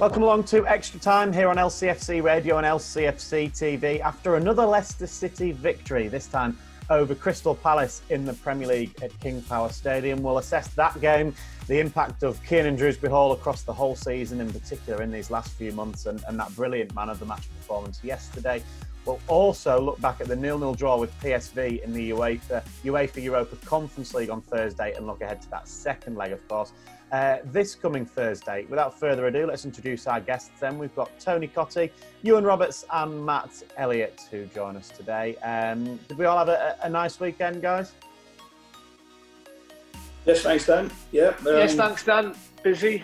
Welcome along to Extra Time here on LCFC Radio and LCFC TV after another Leicester City victory, this time over Crystal Palace in the Premier League at King Power Stadium. We'll assess that game, the impact of Kiernan Dewsbury Hall across the whole season, in particular in these last few months, and, and that brilliant man of the match performance yesterday. We'll also look back at the nil-nil draw with PSV in the UEFA UEFA Europa Conference League on Thursday and look ahead to that second leg, of course. Uh, this coming Thursday. Without further ado, let's introduce our guests then. We've got Tony Cottee, Ewan Roberts, and Matt Elliott who join us today. Um, did we all have a, a, nice weekend, guys? Yes, thanks, Dan. Yeah. Um, yes, thanks, Dan. Busy.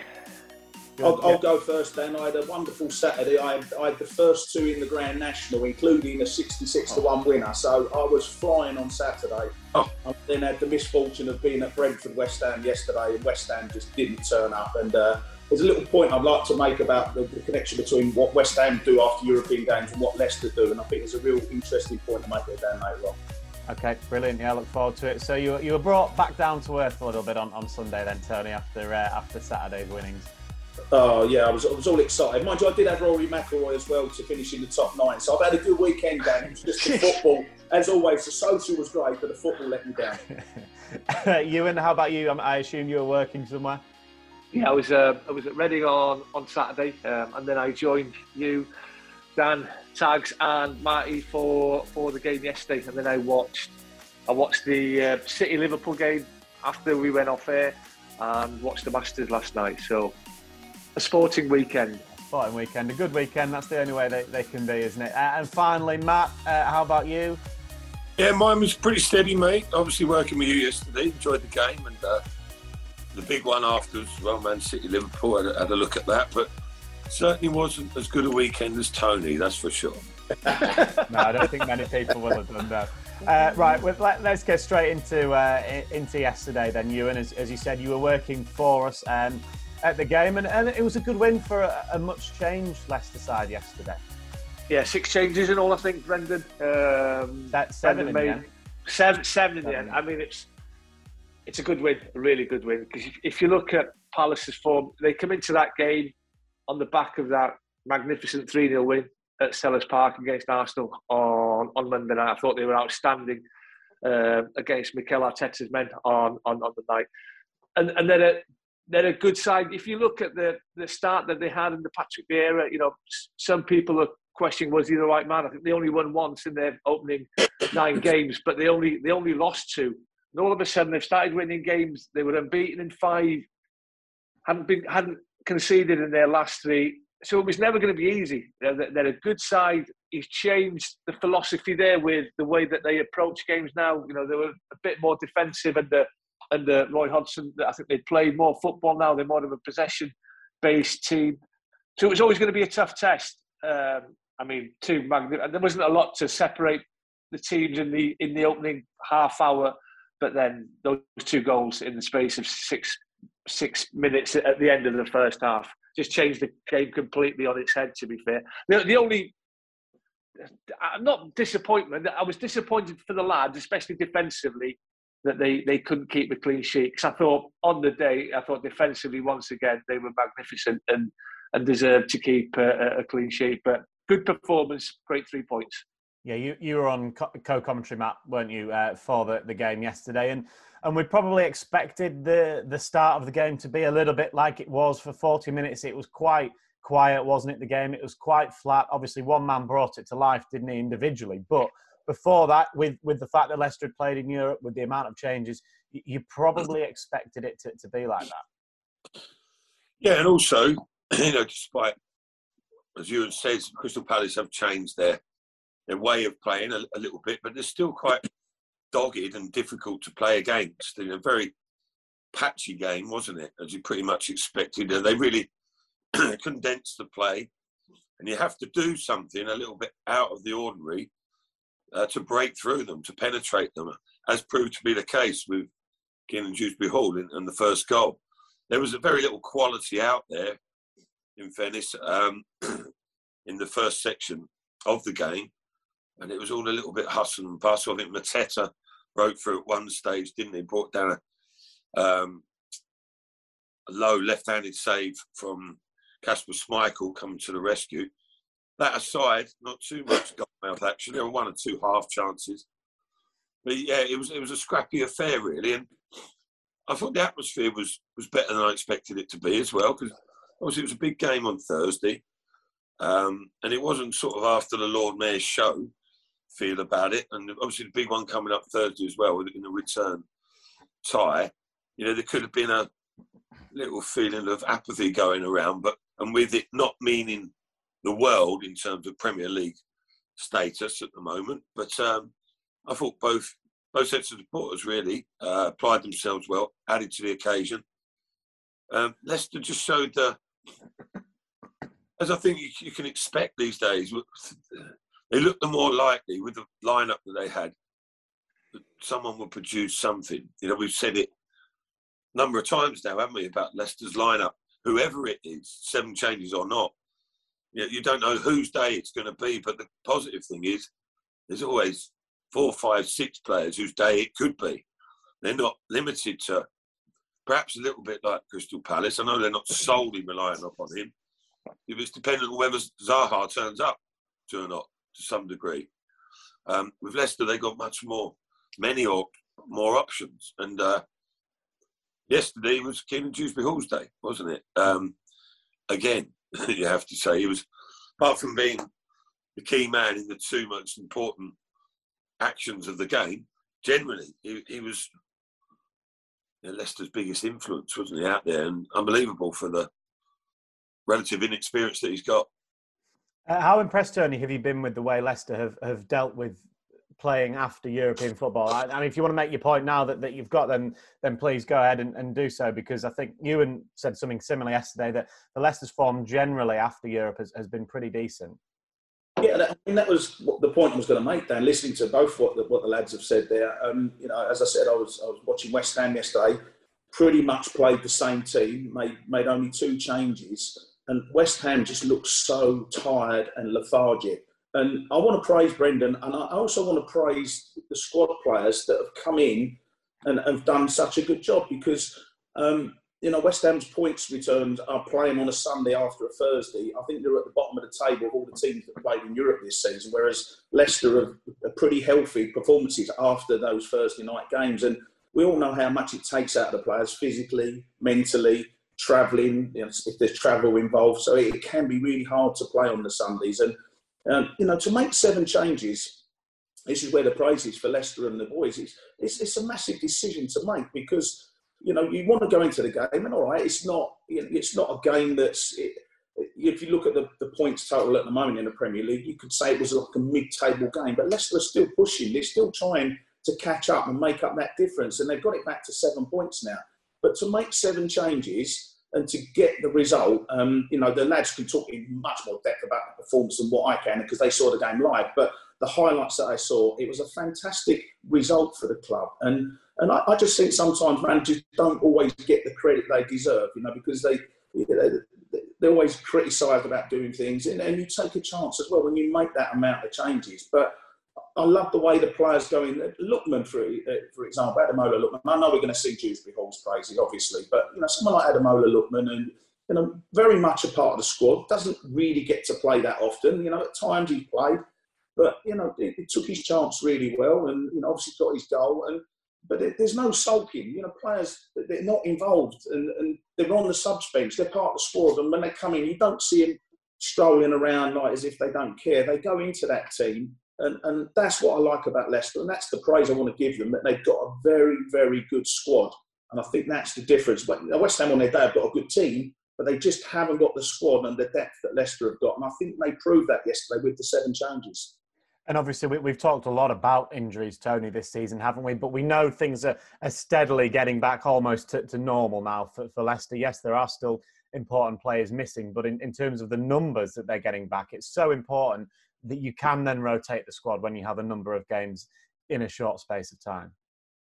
I'll, I'll, go first then. I had a wonderful Saturday. I had, I had, the first two in the Grand National, including a 66 to 1 winner. So I was flying on Saturday. Oh. I then had the misfortune of being at Brentford West Ham yesterday, and West Ham just didn't turn up. And uh, there's a little point I'd like to make about the, the, connection between what West Ham do after European games and what Leicester do. And I think there's a real interesting point to make there, Dan, later on. Okay, brilliant. Yeah, I look forward to it. So you, you were brought back down to earth a little bit on, on Sunday then, Tony, after uh, after Saturday's winnings. Oh yeah, I was, I was all excited. Mind you, I did have Rory McIlroy as well to finish in the top nine. So I've had a good weekend, Dan. It was just the football. As always, the social was great, but the football let me down. Ewan, how about you? I assume you were working somewhere. Yeah, I was. Uh, I was at Reading on on Saturday, um, and then I joined you, Dan, Tags, and Marty for for the game yesterday, and then I watched. I watched the uh, City Liverpool game after we went off air, and watched the Masters last night. So a sporting weekend. Sporting weekend, a good weekend. That's the only way they, they can be, isn't it? Uh, and finally, Matt, uh, how about you? Yeah, mine was pretty steady, mate. Obviously, working with you yesterday, enjoyed the game, and uh, the big one afterwards, well, Man City Liverpool, had, had a look at that, but certainly wasn't as good a weekend as Tony, that's for sure. no, I don't think many people will have done that. Uh, right, well, let, us get straight into uh, into yesterday then, Ewan. As, as you said, you were working for us. Um, at the game, and, and it was a good win for a, a much changed Leicester side yesterday. Yeah, six changes in all, I think, Brendan. Um, That's seven Brendan in made, Seven, seven in the end. I mean, it's it's a good win, a really good win. Because if, if you look at Palace's form, they come into that game on the back of that magnificent 3 0 win at Selhurst Park against Arsenal on, on Monday night. I thought they were outstanding uh, against Mikel Arteta's men on, on, on the night. And, and then at they're a good side. If you look at the the start that they had in the Patrick Vieira, you know, some people are questioning was he the right man. I think they only won once in their opening nine games, but they only they only lost two. And all of a sudden they've started winning games. They were unbeaten in five, hadn't been hadn't conceded in their last three. So it was never going to be easy. They're, they're a good side. He's changed the philosophy there with the way that they approach games now. You know, they were a bit more defensive and the under Roy Hodgson. I think they played more football now. They're more of a possession-based team. So it was always going to be a tough test. Um, I mean, two magnificent. There wasn't a lot to separate the teams in the in the opening half hour, but then those two goals in the space of six six minutes at the end of the first half just changed the game completely on its head. To be fair, the, the only I'm not disappointment. I was disappointed for the lads, especially defensively, that they, they couldn't keep a clean sheet. Because I thought on the day, I thought defensively once again they were magnificent and and deserved to keep a, a clean sheet. But good performance, great three points. Yeah, you, you were on co-commentary, Matt, weren't you, uh, for the, the game yesterday? And and we probably expected the the start of the game to be a little bit like it was for 40 minutes. It was quite quiet, wasn't it? The game it was quite flat. Obviously, one man brought it to life, didn't he, individually? But before that, with with the fact that Leicester had played in Europe, with the amount of changes, you probably expected it to, to be like that. Yeah, and also, you know, despite as you said, Crystal Palace have changed their their way of playing a, a, little bit, but they're still quite dogged and difficult to play against. A very patchy game, wasn't it? As you pretty much expected, they really condensed the play, and you have to do something a little bit out of the ordinary uh, to break through them, to penetrate them, as proved to be the case with Kiernan Dewsbury Hall in, in, the first goal. There was a very little quality out there, in fairness, um, in the first section of the game, and it was all a little bit hustle and bustle. I think Mateta broke through at one stage, didn't he? Brought down a, um, a low left-handed save from Kasper Schmeichel coming to the rescue. That aside, not too much mouth action. There were one or two half chances, but yeah, it was it was a scrappy affair really, and I thought the atmosphere was was better than I expected it to be as well because obviously it was a big game on Thursday, um, and it wasn't sort of after the Lord Mayor's show feel about it, and obviously the big one coming up Thursday as well in the return tie. You know, there could have been a little feeling of apathy going around, but and with it not meaning the world in terms of Premier League status at the moment, but um, I thought both both sets of supporters really uh, applied themselves well, added to the occasion. Um, Leicester just showed the, as I think you, you, can expect these days, they looked the more likely with the lineup that they had someone would produce something. You know, we've said it a number of times now, haven't we, about Leicester's lineup, whoever it is, seven changes or not. You, don't know whose day it's going to be, but the positive thing is there's always four, five, six players whose day it could be. They're not limited to perhaps a little bit like Crystal Palace. I know they're not solely relying upon him. If it's dependent on whether Zaha turns up to or not to some degree. Um, with Leicester, they got much more, many or more options. And uh, yesterday was Kiernan Dewsbury Hall's day, wasn't it? Um, again, you have to say he was, apart from being the key man in the two most important actions of the game, generally, he, he was you know, Leicester's biggest influence, wasn't he, out there? And unbelievable for the relative inexperience that he's got. Uh, how impressed, Tony, have you been with the way Leicester have, have dealt with playing after European football? I, I, mean, if you want to make your point now that, that you've got, then then please go ahead and, and do so because I think Ewan said something similar yesterday that the Leicester's form generally after Europe has, has been pretty decent. Yeah, I mean that was the point I was going to make. Dan, listening to both what the, what the lads have said there. Um, you know, as I said, I was I was watching West Ham yesterday. Pretty much played the same team. Made made only two changes, and West Ham just looked so tired and lethargic. And I want to praise Brendan, and I also want to praise the squad players that have come in and have done such a good job because um, you know, West Ham's points returned are playing on a Sunday after a Thursday. I think they're at the bottom of the table of all the teams that played in Europe this season, whereas Leicester have, pretty healthy performances after those Thursday night games. And we all know how much it takes out of the players physically, mentally, travelling, you know, if there's travel involved. So it can be really hard to play on the Sundays. And, um, you know, to make seven changes, this is where the praise is for Leicester and the boys. It's, it's, it's a massive decision to make because you know, you want to go into the game, and all right, it's not it's not a game that's. It, if you look at the, the points total at the moment in the Premier League, you could say it was like a mid-table game, but Leicester are still pushing. They're still trying to catch up and make up that difference, and they've got it back to seven points now. But to make seven changes and to get the result, um, you know, the lads can talk in much more depth about the performance than what I can because they saw the game live. But the highlights that I saw, it was a fantastic result for the club, and and I, I, just think sometimes managers don't always get the credit they deserve, you know, because they, you know, they're always criticised about doing things, and, and you take a chance as well when you make that amount of changes. But I love the way the players go in. Lookman, for, uh, for example, Ademola Lookman. I know we're going to see Dewsbury Hall's crazy, obviously, but you know, someone like Ademola Lookman and you know, very much a part of the squad. Doesn't really get to play that often. You know, at times he played, but you know, he, he took his chance really well, and you know, obviously got his goal. And but there's no sulking. You know, players they're not involved and, and they're on the subs bench. They're part of the squad, and when they come in, you don't see them strolling around like as if they don't care. They go into that team, and, and that's what I like about Leicester, and that's the praise I want to give them that they've got a very very good squad, and I think that's the difference. But West Ham on their day have got a good team, but they just haven't got the squad and the depth that Leicester have got, and I think they proved that yesterday with the seven changes. And obviously, we, have talked a lot about injuries, Tony, this season, haven't we? But we know things are, are steadily getting back almost to, to normal now for, for, Leicester. Yes, there are still important players missing, but in, in terms of the numbers that they're getting back, it's so important that you can then rotate the squad when you have a number of games in a short space of time.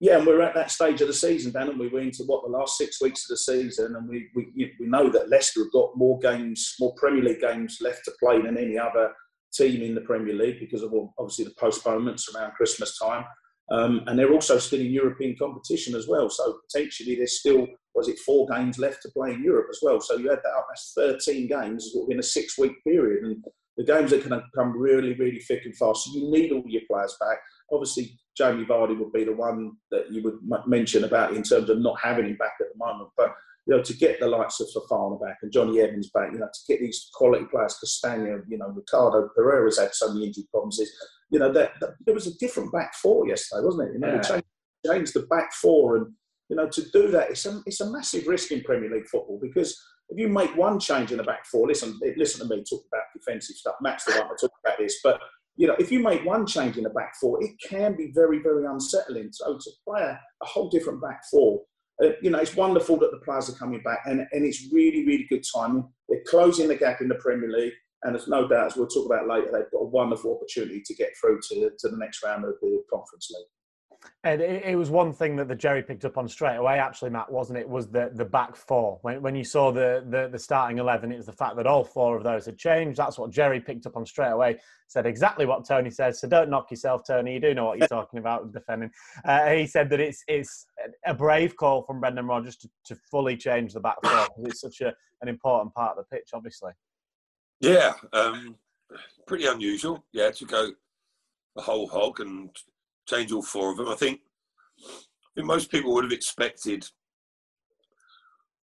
Yeah, and we're at that stage of the season, Dan, and we were into what the last six weeks of the season, and we we, we know that Leicester have got more games, more Premier League games left to play than any other team in the Premier League because of obviously the postponements around Christmas time. Um, and they're also still in European competition as well. So potentially there's still, was it four games left to play in Europe as well? So you add that up, that's 13 games within a six week period. And the games are going to come really, really thick and fast. So you need all your players back. Obviously, Jamie Vardy would be the one that you would mention about in terms of not having him back at the moment. But you know, to get the likes of Fofana back and Johnny Evans back, you know, to get these quality players, Castagna, you know, Ricardo Pereira's had so many injury problems. Is, you know, that, that, there was a different back four yesterday, wasn't it? You know, yeah. changed, changed, the back four, and you know, to do that, it's a it's a massive risk in Premier League football because if you make one change in the back four, listen, listen to me talk about defensive stuff. Matt's the one to talk about this, but you know, if you make one change in the back four, it can be very, very unsettling. So to play a, a whole different back four uh, you know, it's wonderful that the players are coming back, and, and it's really, really good timing. They're closing the gap in the Premier League, and there's no doubt, as we'll talk about later, they've got a wonderful opportunity to get through to, to the next round of the Conference League. And it, it, was one thing that the Jerry picked up on straight away, actually, Matt, wasn't it? Was the, the back four. When, when you saw the, the, the starting 11, it was the fact that all four of those had changed. That's what Jerry picked up on straight away. Said exactly what Tony says. So don't knock yourself, Tony. You do know what you're talking about defending. Uh, he said that it's it's a brave call from Brendan Rodgers to, to fully change the back four because it's such a, an important part of the pitch, obviously. Yeah, um, pretty unusual. Yeah, to go the whole hog and change all four of them. I think, I think most people would have expected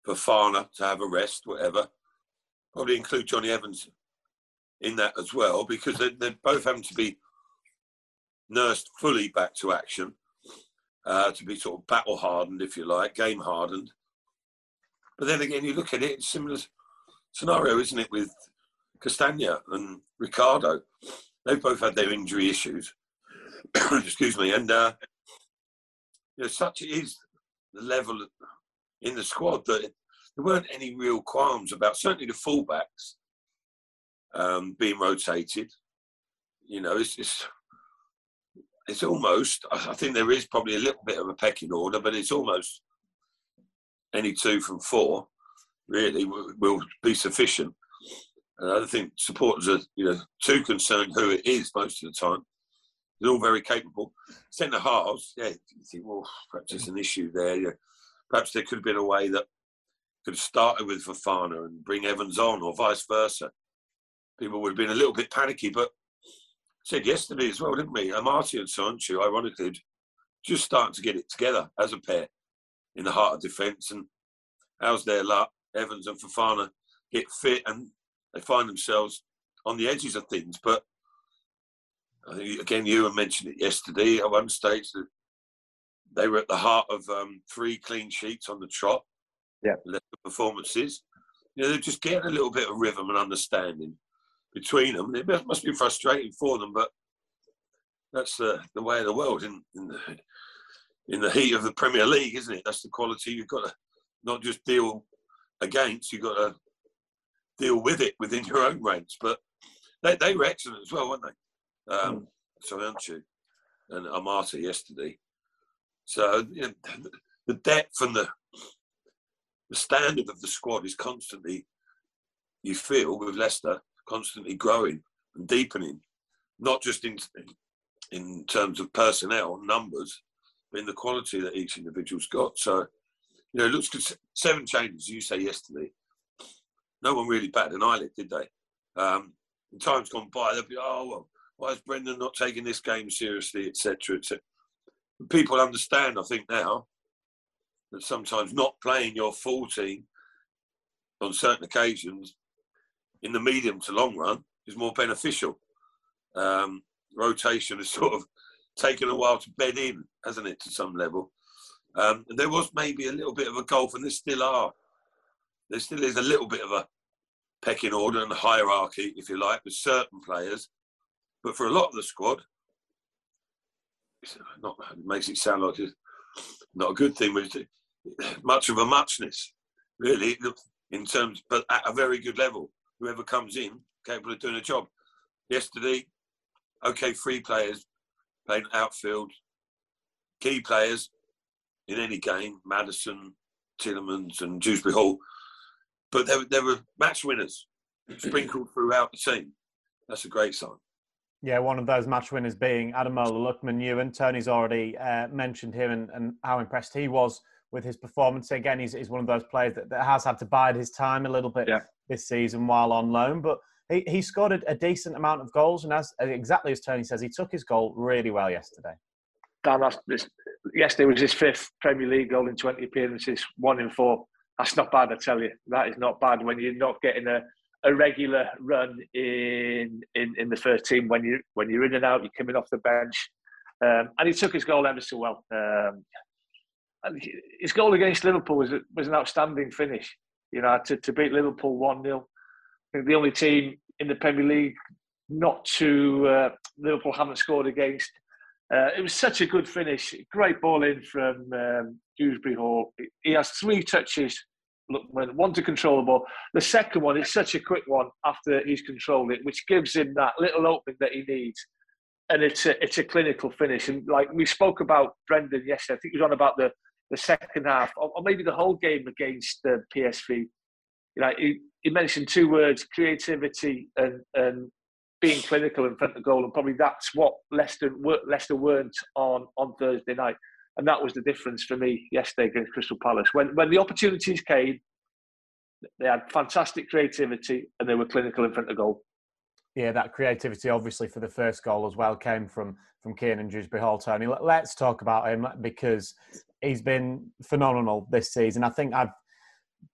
Fofana to have a rest, whatever. Probably include Johnny Evans in that as well, because they, they're both having to be nursed fully back to action, uh, to be sort of battle hardened, if you like, game hardened. But then again, you look at it, it's similar scenario, isn't it, with Castagna and Ricardo? They've both had their injury issues. excuse me, and uh, you know, such is the level in the squad that there weren't any real qualms about certainly the fullbacks um, being rotated. You know, it's, it's it's almost. I think there is probably a little bit of a pecking order, but it's almost any two from four really will, be sufficient. And I don't think supporters are you know too concerned who it is most of the time. They're all very capable. Centre halves, yeah, you think, well, perhaps there's an issue there. Yeah. Perhaps there could have been a way that could have started with Fofana and bring Evans on, or vice versa. People would have been a little bit panicky, but said yesterday as well, didn't we? Amartey and Söyüncü, ironically, just starting to get it together as a pair in the heart of defence. And how's their luck? Evans and Fofana get fit and they find themselves on the edges of things. But I think again, you mentioned it yesterday at one stage that they were at the heart of um, three clean sheets on the trot. Yeah, performances. You know, they're just getting a little bit of rhythm and understanding between them. It must be frustrating for them, but that's the the way of the world in in the, in the heat of the Premier League, isn't it? That's the quality you've got to not just deal against. You've got to deal with it within your own ranks. But they, they were excellent as well, weren't they? Um, Söyüncü and Amartey yesterday. So you know, the depth and the the standard of the squad is constantly, you feel with Leicester, constantly growing and deepening, not just in in terms of personnel numbers, but in the quality that each individual's got. So, you know, it looks good. Seven changes, you say yesterday. No one really batted an eyelid, did they? Um, in times gone by, they'll be, oh well, why is Brendan not taking this game seriously, etc., etc. People understand, I think now, that sometimes not playing your full team on certain occasions in the medium to long run is more beneficial. Um, rotation has sort of taken a while to bed in, hasn't it, to some level? Um, and there was maybe a little bit of a gulf, and there still are. There still is a little bit of a pecking order and hierarchy, if you like, with certain players but for a lot of the squad, not, it makes it sound like it's not a good thing, but much of a muchness, really, in terms, but at a very good level. Whoever comes in, capable of doing a job. Yesterday, okay, three players playing outfield, key players in any game, Maddison, Tielemans, and Dewsbury Hall. But there were match winners sprinkled throughout the team. That's a great sign. Yeah, one of those match winners being Ademola Lookman Ewan. Tony's already uh, mentioned him and, and, how impressed he was with his performance. Again, he's, he's one of those players that, that, has had to bide his time a little bit yeah. this season while on loan, but he, he scored a, a, decent amount of goals. And as exactly as Tony says, he took his goal really well yesterday. Dan, this, yesterday was his fifth Premier League goal in 20 appearances, one in four. That's not bad, I tell you. That is not bad when you're not getting a, a regular run in, in in the first team when you when you're in and out, you're coming off the bench, um, and he took his goal ever so well. Um, his goal against Liverpool was was an outstanding finish. You know, to, to beat Liverpool one 0 I think the only team in the Premier League not to uh, Liverpool haven't scored against. Uh, it was such a good finish. Great ball in from um, Dewsbury Hall. He has three touches Lookman, one to control the ball. The second one is such a quick one after he's controlled it, which gives him that little opening that he needs. And it's a, it's a clinical finish. And like we spoke about Brendan yesterday, I think he was on about the, the second half, or, maybe the whole game against the PSV. You know, he, he mentioned two words: creativity and, and being clinical in front of goal, and probably that's what Leicester Leicester weren't on on Thursday night and that was the difference for me yesterday against Crystal Palace. When when the opportunities came, they had fantastic creativity and they were clinical in front of goal. Yeah, that creativity, obviously, for the first goal as well, came from from Kiernan Dewsbury Hall. Tony, let's talk about him because he's been phenomenal this season. I think I've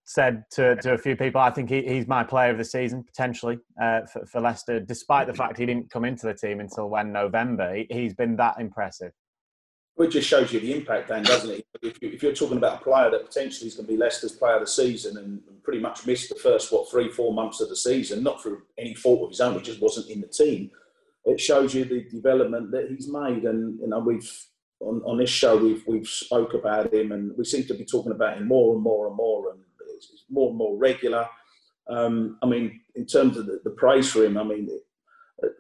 said to, to a few people, I think he, he's my player of the season potentially uh, for, for Leicester, despite the fact he didn't come into the team until when November. He, he's been that impressive. It just shows you the impact, Dan, doesn't it? If, you, are talking about a player that potentially is going to be Leicester's player of the season and, pretty much missed the first, what, three, four months of the season, not through any fault of his own, he just wasn't in the team. It shows you the development that he's made. And, you know, we've, on, on this show, we've, we've spoke about him and we seem to be talking about him more and more and more and it's, more and more regular. Um, I mean, in terms of the, the praise for him, I mean,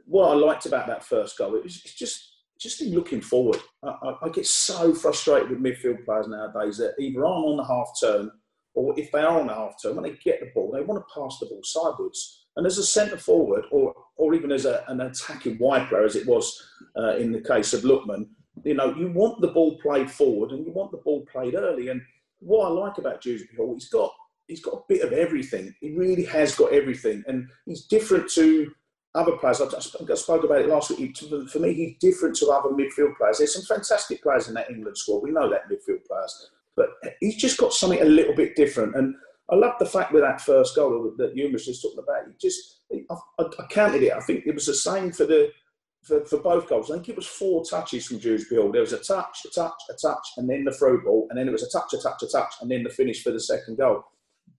what I liked about that first goal, it was, just just in looking forward, I, I, I, get so frustrated with midfield players nowadays that either aren't on the half turn or if they are on the half turn, when they get the ball, they want to pass the ball sideways. And as a centre forward or, or even as a, an attacking wide player, as it was uh, in the case of Lookman, you know, you want the ball played forward and you want the ball played early. And what I like about Dewsbury Hall, he's got he's got a bit of everything. He really has got everything, and he's different to other players, I, spoke about it last week. For me, he's different to other midfield players. There's some fantastic players in that England squad. We know that midfield players, but he's just got something a little bit different. And I love the fact with that first goal that you was just talking about. He just, I, I, counted it. I think it was the same for the for, for both goals. I think it was four touches from Dewsbury Hall. There was a touch, a touch, a touch, and then the through ball, and then it was a touch, a touch, a touch, and then the finish for the second goal.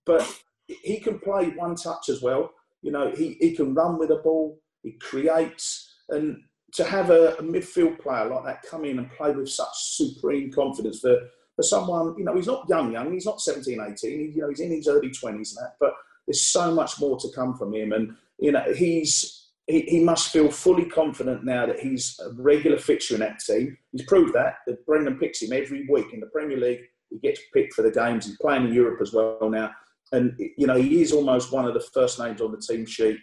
But he can play one touch as well. You know, he, he can run with the ball, he creates, and to have a, a, midfield player like that come in and play with such supreme confidence for, for someone, you know, he's not young, young, he's not 17, 18, he, you know, he's in his early 20s and that, but there's so much more to come from him. And, you know, he's, he, he must feel fully confident now that he's a regular fixture in that team. He's proved that, that Brendan picks him every week in the Premier League. He gets picked for the games. He's playing in Europe as well now and you know he is almost one of the first names on the team sheet.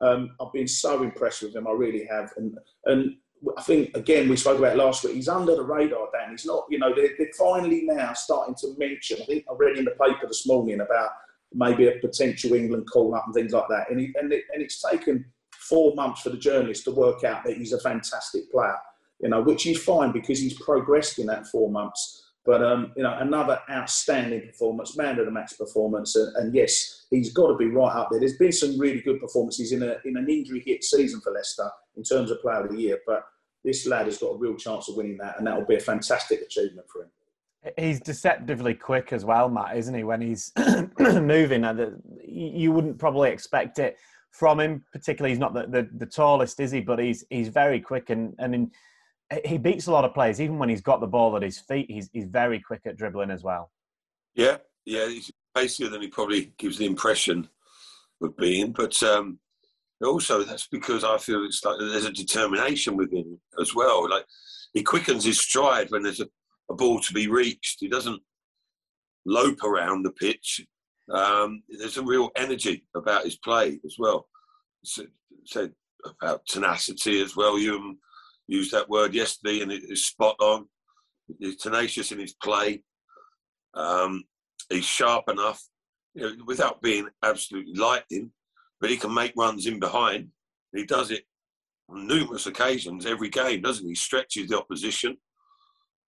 Um, I've been so impressed with him, I really have, and and I think again we spoke about last week. He's under the radar, Dan. He's not, you know, they're, they're finally now starting to mention. I think I read in the paper this morning about maybe a potential England call up and things like that, and he, and, it, and it's taken four months for the journalists to work out that he's a fantastic player, you know, which is fine because he's progressed in that four months. But um, you know, another outstanding performance, man of the match performance, and, and, yes, he's got to be right up there. There's been some really good performances in a in an injury hit season for Leicester in terms of Player of the Year, but this lad has got a real chance of winning that, and that will be a fantastic achievement for him. He's deceptively quick as well, Matt, isn't he? When he's moving, you wouldn't probably expect it from him. Particularly, he's not the, the, the tallest, is he? But he's he's very quick and and in he beats a lot of players. Even when he's got the ball at his feet, he's he's very quick at dribbling as well. Yeah, yeah, he's facier than he probably gives the impression of being. But um, also, that's because I feel it's like there's a determination with him as well. Like he quickens his stride when there's a, a ball to be reached. He doesn't lope around the pitch. Um, there's a real energy about his play as well. So, so about tenacity as well. You used that word yesterday, and it is spot on. He's tenacious in his play. Um, he's sharp enough, you know, without being absolutely lightning, but he can make runs in behind. He does it on numerous occasions every game, doesn't he? he stretches the opposition.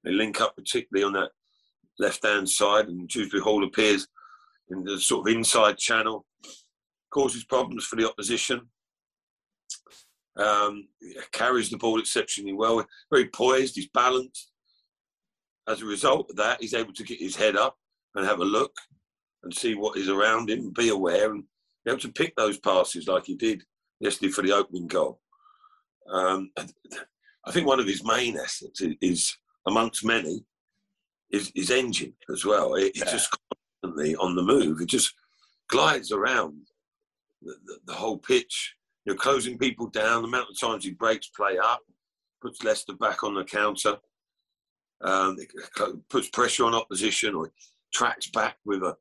They link up particularly on that left-hand side, and Dewsbury Hall appears in the sort of inside channel, causes problems for the opposition. Um, carries the ball exceptionally well, very poised, he's balanced. As a result of that, he's able to get his head up and have a look and see what is around him, be aware, and be able to pick those passes like he did yesterday for the opening goal. Um, I think one of his main assets is, amongst many, is his engine as well. It, yeah. It's just constantly on the move. It just glides around the, the, the whole pitch you know, closing people down. The amount of times he breaks play up, puts Leicester back on the counter, um, puts pressure on opposition, or tracks back with a,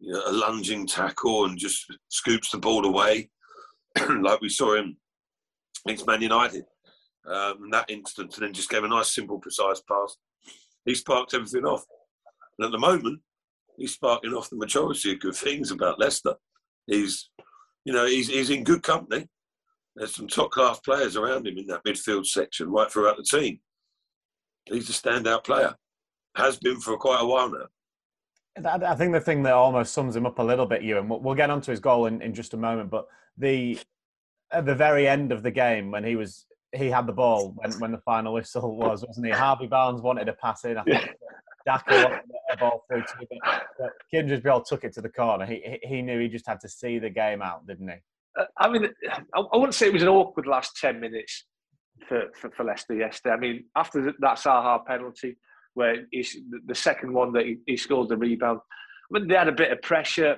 you know, a lunging tackle and just scoops the ball away, like we saw him against Man United um, in that instance, and then just gave a nice, simple, precise pass. He sparked everything off. And at the moment, he's sparking off the majority of good things about Leicester. He's you know, he's, he's in good company. There's some top class players around him in that midfield section, right throughout the team. He's a standout player. Has been for quite a while now. I think the thing that almost sums him up a little bit, Ewan, we'll get onto his goal in, in just a moment, but the at the very end of the game when he was he had the ball when, when the final whistle was, wasn't he? Harvey Barnes wanted a pass in. I think Daka ball through to him, but Kimmorley took it to the corner. He he knew he just had to see the game out, didn't he? Uh, I mean, I, I wouldn't say it was an awkward last ten minutes for, for, for Leicester yesterday. I mean, after that Zaha penalty, where he's the second one that he, he scored the rebound, I mean, they had a bit of pressure.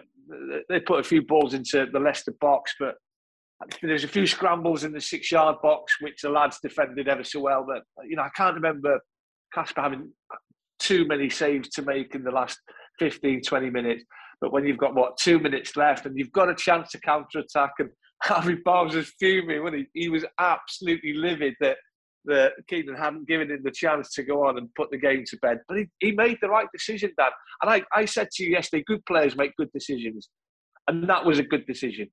They put a few balls into the Leicester box, but there's a few scrambles in the six yard box which the lads defended ever so well. But you know, I can't remember Kasper having too many saves to make in the last 15, 20 minutes. But when you've got what two minutes left and you've got a chance to counter attack, and Harvey Barnes was fuming when he, he was absolutely livid that that Kiernan hadn't given him the chance to go on and put the game to bed. But he, he made the right decision, Dan. And I, I said to you yesterday, good players make good decisions. And that was a good decision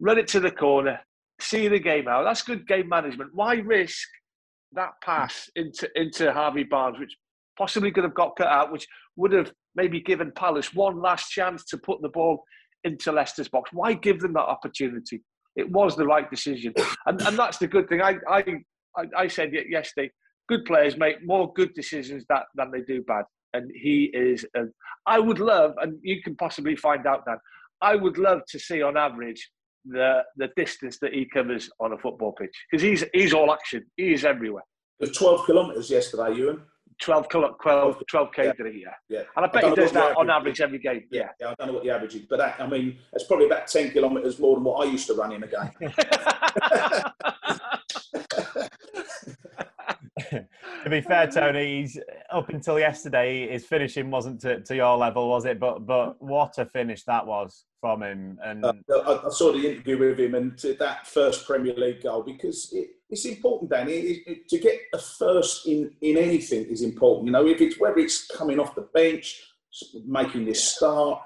run it to the corner, see the game out. That's good game management. Why risk that pass into into Harvey Barnes, which possibly could have got cut out, which would have maybe given Palace one last chance to put the ball into Leicester's box? Why give them that opportunity? It was the right decision, and and that's the good thing. I I I said yesterday, good players make more good decisions that than they do bad, and he is. A, I would love, and you can possibly find out that. I would love to see on average the the distance that he covers on a football pitch because he's he's all action. He is everywhere. The 12 kilometres yesterday, Ewan. 12, 12, 12 k yeah. did he? Yeah. yeah. And I bet I he does that on average every game. Yeah. yeah. I don't know what the average is, but that, I mean, it's probably about 10 kilometres more than what I used to run in a game. to be fair, Tony, he's up until yesterday. His finishing wasn't to, to your level, was it? But but what a finish that was from him. And uh, I, I, saw the interview with him and that first Premier League goal because it, it's important, Danny. It, it, to get a first in in anything is important. You know, if it's whether it's coming off the bench, making this start.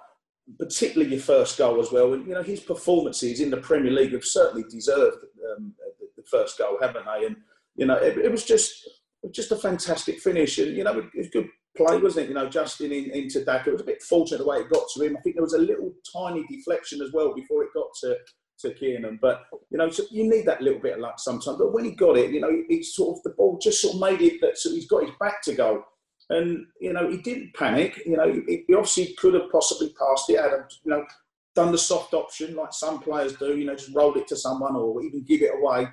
Particularly your first goal as well, and you know his performances in the Premier League have certainly deserved um, the, the first goal, haven't they? And you know, it, it was just just a fantastic finish, and you know, it was good play, wasn't it? You know, Justin in, into Daka. It was a bit fortunate the way it got to him. I think there was a little tiny deflection as well before it got to to Kiernan. But you know, so you need that little bit of luck sometimes. But when he got it, you know, he sort of the ball just sort of made it that so he's got his back to go. And you know, he didn't panic. You know, he, he obviously could have possibly passed it. Had you know, done the soft option like some players do. You know, just rolled it to someone or even give it away.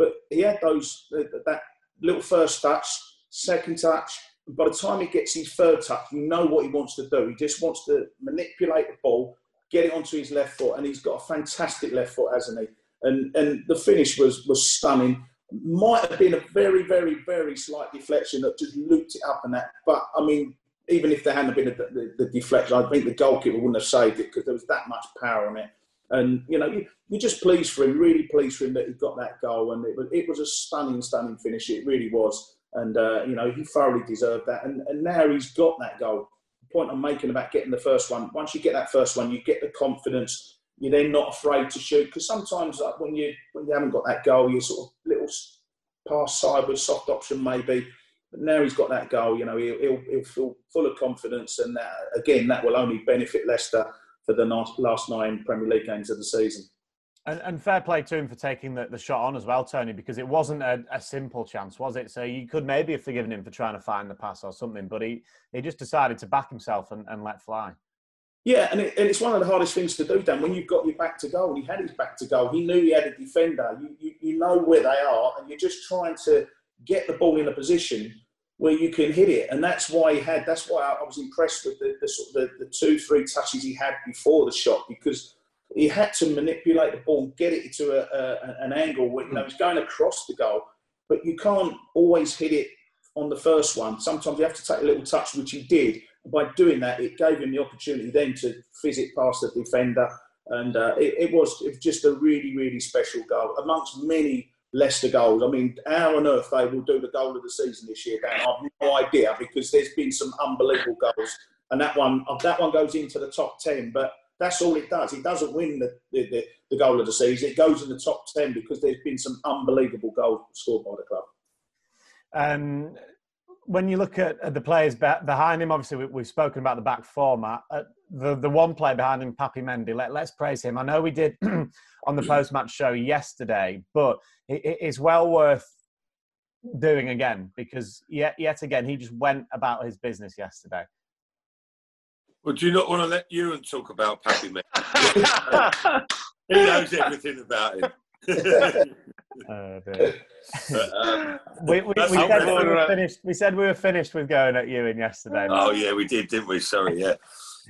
But he had those that little first touch, second touch. By the time he gets his third touch, you know what he wants to do. He just wants to manipulate the ball, get it onto his left foot, and he's got a fantastic left foot, hasn't he? And and the finish was was stunning. Might have been a very, very, very slight deflection that just looped it up and that. But I mean, even if there hadn't been a, the, the, deflection, I think the goalkeeper wouldn't have saved it because there was that much power on it. And you know, you, you're just pleased for him, really pleased for him that he got that goal, and it was it was a stunning, stunning finish. It really was, and uh, you know, he thoroughly deserved that. And, and now he's got that goal. The point I'm making about getting the first one. Once you get that first one, you get the confidence. You're then not afraid to shoot because sometimes uh, when you when you haven't got that goal, you're sort of little pass sideways, soft option maybe. But now he's got that goal, you know, he'll, he'll, he'll feel full of confidence, and that, again, that will only benefit Leicester for the last nine Premier League games of the season. And, and, fair play to him for taking the, the shot on as well, Tony, because it wasn't a, a, simple chance, was it? So you could maybe have forgiven him for trying to find the pass or something, but he, he just decided to back himself and, and let fly. Yeah, and, it, and, it's one of the hardest things to do, Dan. When you've got your back to goal, he had his back to goal. He knew he had a defender. You, you, you know where they are, and you're just trying to get the ball in a position where you can hit it. And that's why he had. That's why I was impressed with the, the sort of the, the two, three touches he had before the shot because he had to manipulate the ball, and get it to a, a, an angle where you know he's going across the goal, but you can't always hit it on the first one. Sometimes you have to take a little touch, which he did. By doing that, it gave him the opportunity then to fizz it past the defender. And uh, it, it, was, it was just a really, really special goal amongst many Leicester goals. I mean, how on earth they will do the goal of the season this year, Dan? I've no idea because there's been some unbelievable goals, and that one that one goes into the top ten. But that's all it does. It doesn't win the, the, the goal of the season. It goes in the top ten because there's been some unbelievable goals scored by the club. Um, when you look at, at the players behind him, obviously we, have spoken about the back format. Uh, the the one player behind him, Papi Mendy. Let, us praise him. I know we did on the post match show yesterday, but it, it's well worth doing again because yet yet again he just went about his business yesterday. Well, do you not want to let Ewan talk about Papi Mendy? he knows everything about him. oh, but, um, we, we, we said we were finished. We said we were finished with going at Ewan yesterday. Oh yeah, we did, didn't we? Sorry, yeah.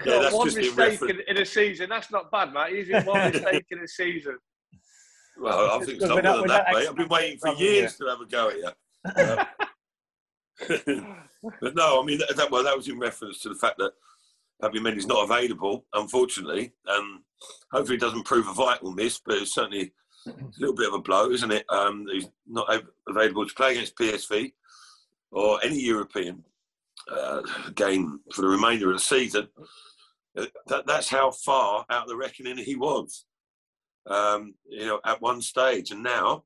Yeah, that's one mistake in, in, a season. That's not bad, mate. He's in one mistake in a season. Well, I think it's not more than that, mate. I've been waiting for years to have a go at you. but no, I mean, that, well, that was in reference to the fact that Papi Mendy's not available, unfortunately. Um, hopefully, it doesn't prove a vital miss, but it's certainly a little bit of a blow, isn't it? Um, he's not available to play against PSV or any European uh, game for the remainder of the season. Uh, that, that's how far out of the reckoning he was, um, you know, at one stage. And now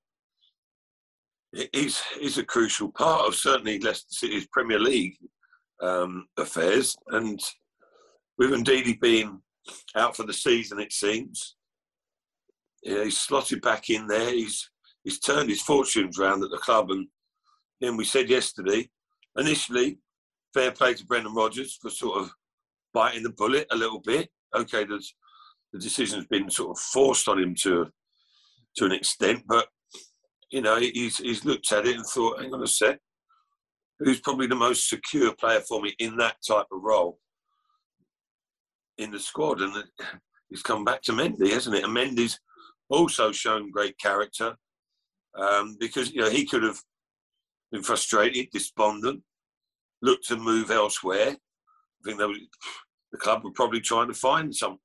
he's, he's a crucial part of certainly Leicester City's Premier League um, affairs. And with Ndidi being out for the season, it seems, yeah, he's slotted back in there. He's he's turned his fortunes around at the club, and then we said yesterday, initially, fair play to Brendan Rodgers for sort of biting the bullet a little bit. Okay, there's, the decision's been sort of forced on him to to an extent, but you know he's he's looked at it and thought, hang on a sec, who's probably the most secure player for me in that type of role in the squad, and he's come back to Mendy, hasn't it? And Mendy's also shown great character um, because you know he could have been frustrated, despondent, looked to move elsewhere. I think were, the club were probably trying to find some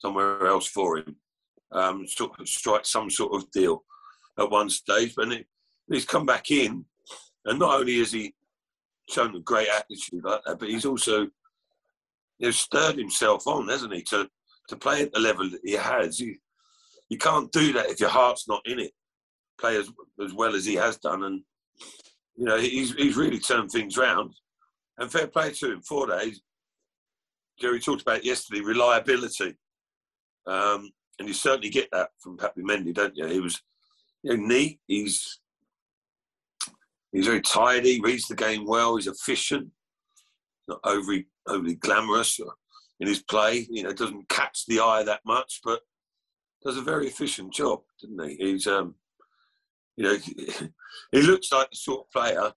somewhere else for him, um, strike some sort of deal at one stage. But it, he's come back in, and not only has he shown a great attitude like that, but he's also you know, stirred himself on, hasn't he, to to play at the level that he has. He, you can't do that if your heart's not in it. Play as, as well as he has done, and you know he's he's really turned things round. And fair play to him. Four days. Jerry talked about yesterday reliability, um, and you certainly get that from Papi Mendy, don't you? He was you know, neat. He's he's very tidy. Reads the game well. He's efficient. Not overly overly glamorous in his play. You know, doesn't catch the eye that much, but does a very efficient job, doesn't he? He's, um, you know, he looks like the sort of player